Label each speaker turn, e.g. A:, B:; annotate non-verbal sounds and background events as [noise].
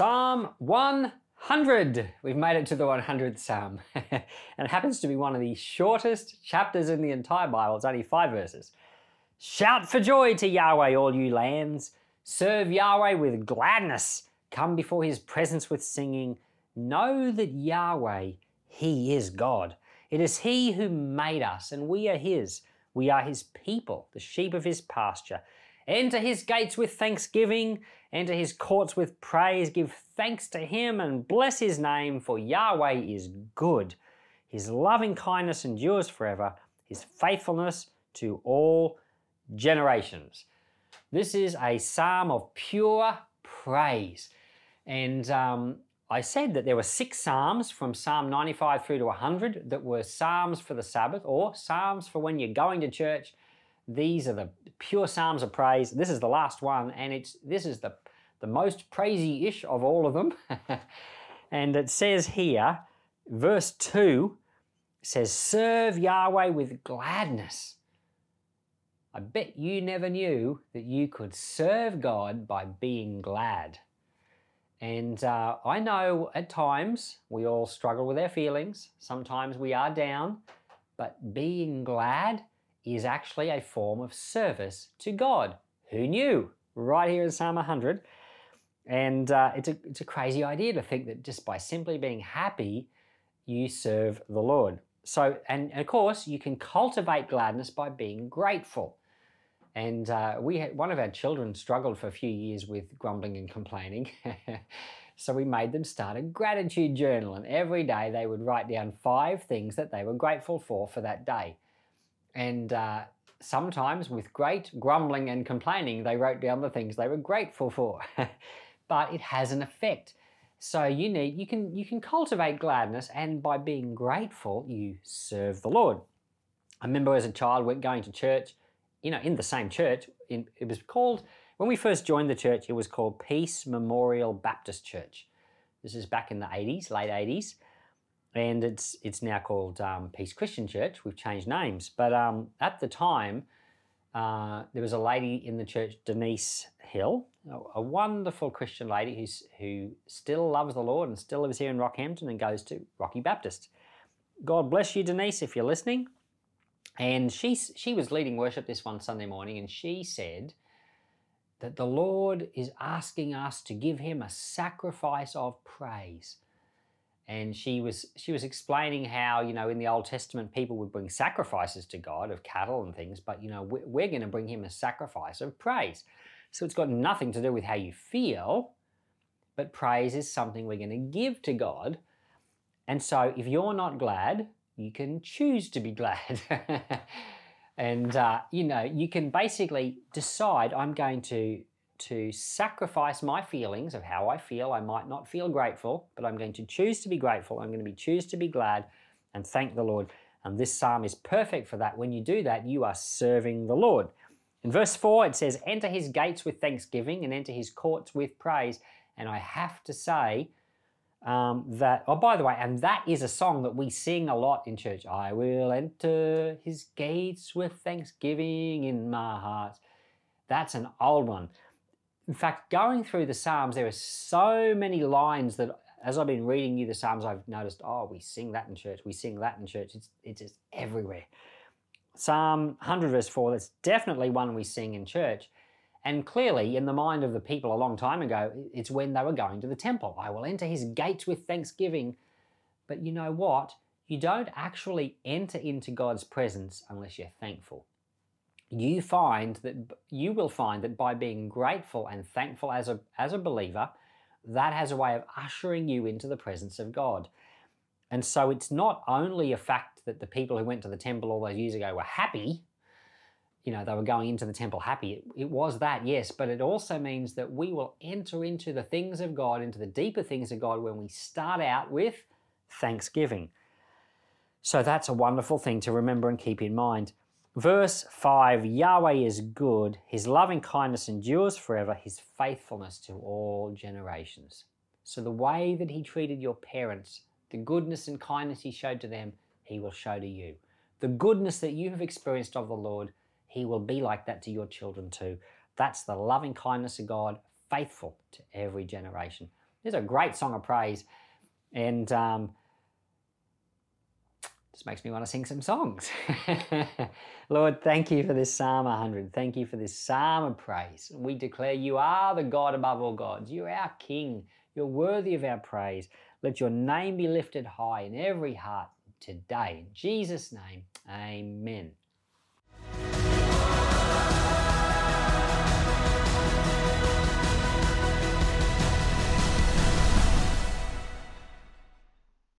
A: Psalm 100. We've made it to the 100th Psalm. [laughs] and it happens to be one of the shortest chapters in the entire Bible. It's only five verses. Shout for joy to Yahweh, all you lands. Serve Yahweh with gladness. Come before his presence with singing. Know that Yahweh, he is God. It is he who made us, and we are his. We are his people, the sheep of his pasture. Enter his gates with thanksgiving, enter his courts with praise. Give thanks to him and bless his name, for Yahweh is good. His loving kindness endures forever, his faithfulness to all generations. This is a psalm of pure praise. And um, I said that there were six psalms from Psalm 95 through to 100 that were psalms for the Sabbath or psalms for when you're going to church these are the pure psalms of praise. This is the last one, and it's this is the the most praisey-ish of all of them. [laughs] and it says here, verse 2 says, Serve Yahweh with gladness. I bet you never knew that you could serve God by being glad. And uh, I know at times we all struggle with our feelings. Sometimes we are down, but being glad is actually a form of service to God. Who knew? Right here in Psalm 100. And uh, it's, a, it's a crazy idea to think that just by simply being happy, you serve the Lord. So, and, and of course, you can cultivate gladness by being grateful. And uh, we had, one of our children struggled for a few years with grumbling and complaining. [laughs] so we made them start a gratitude journal. And every day they would write down five things that they were grateful for for that day. And uh, sometimes, with great grumbling and complaining, they wrote down the things they were grateful for. [laughs] but it has an effect. So you need you can you can cultivate gladness, and by being grateful, you serve the Lord. I remember as a child went going to church, you know, in the same church. In, it was called when we first joined the church. It was called Peace Memorial Baptist Church. This is back in the 80s, late 80s and it's it's now called um, Peace Christian Church. We've changed names, but um, at the time, uh, there was a lady in the church, Denise Hill, a, a, wonderful Christian lady who's who still loves the Lord and still lives here in Rockhampton and goes to Rocky Baptist. God bless you, Denise, if you're listening. And she she was leading worship this one Sunday morning, and she said that the Lord is asking us to give Him a sacrifice of praise and she was she was explaining how you know in the Old Testament people would bring sacrifices to God of cattle and things, but you know we're, going to bring Him a sacrifice of praise. So it's got nothing to do with how you feel, but praise is something we're going to give to God. And so if you're not glad, you can choose to be [laughs] glad. and uh, you know you can basically decide I'm going to to sacrifice my feelings of how I feel. I might not feel grateful, but I'm going to choose to be grateful. I'm going to be choose to be glad and thank the Lord. And this psalm is perfect for that. When you do that, you are serving the Lord. In verse 4, it says, Enter his gates with thanksgiving and enter his courts with praise. And I have to say um, that, oh, by the way, and that is a song that we sing a lot in church. I will enter his gates with thanksgiving in my heart. That's an old one. In fact, going through the Psalms, there are so many lines that as I've been reading you the Psalms, I've noticed, oh, we sing that in church, we sing that in church. It's, it's just everywhere. Psalm 100, verse 4, that's definitely one we sing in church. And clearly, in the mind of the people a long time ago, it's when they were going to the temple. I will enter his gates with thanksgiving. But you know what? You don't actually enter into God's presence unless you're thankful you find that you will find that by being grateful and thankful as a as a believer that has a way of ushering you into the presence of God. And so it's not only a fact that the people who went to the temple all those years ago were happy, you know, they were going into the temple happy. It, it was that, yes, but it also means that we will enter into the things of God, into the deeper things of God when we start out with thanksgiving. So that's a wonderful thing to remember and keep in mind. Verse 5 Yahweh is good, his loving kindness endures forever, his faithfulness to all generations. So, the way that he treated your parents, the goodness and kindness he showed to them, he will show to you. The goodness that you have experienced of the Lord, he will be like that to your children too. That's the loving kindness of God, faithful to every generation. It's a great song of praise. And um, just makes me want to sing some songs. [laughs] Lord, thank you for this Psalm 100. Thank you for this Psalm of praise. We declare you are the God above all gods. You're our King. You're worthy of our praise. Let your name be lifted high in every heart today. In Jesus' name, amen.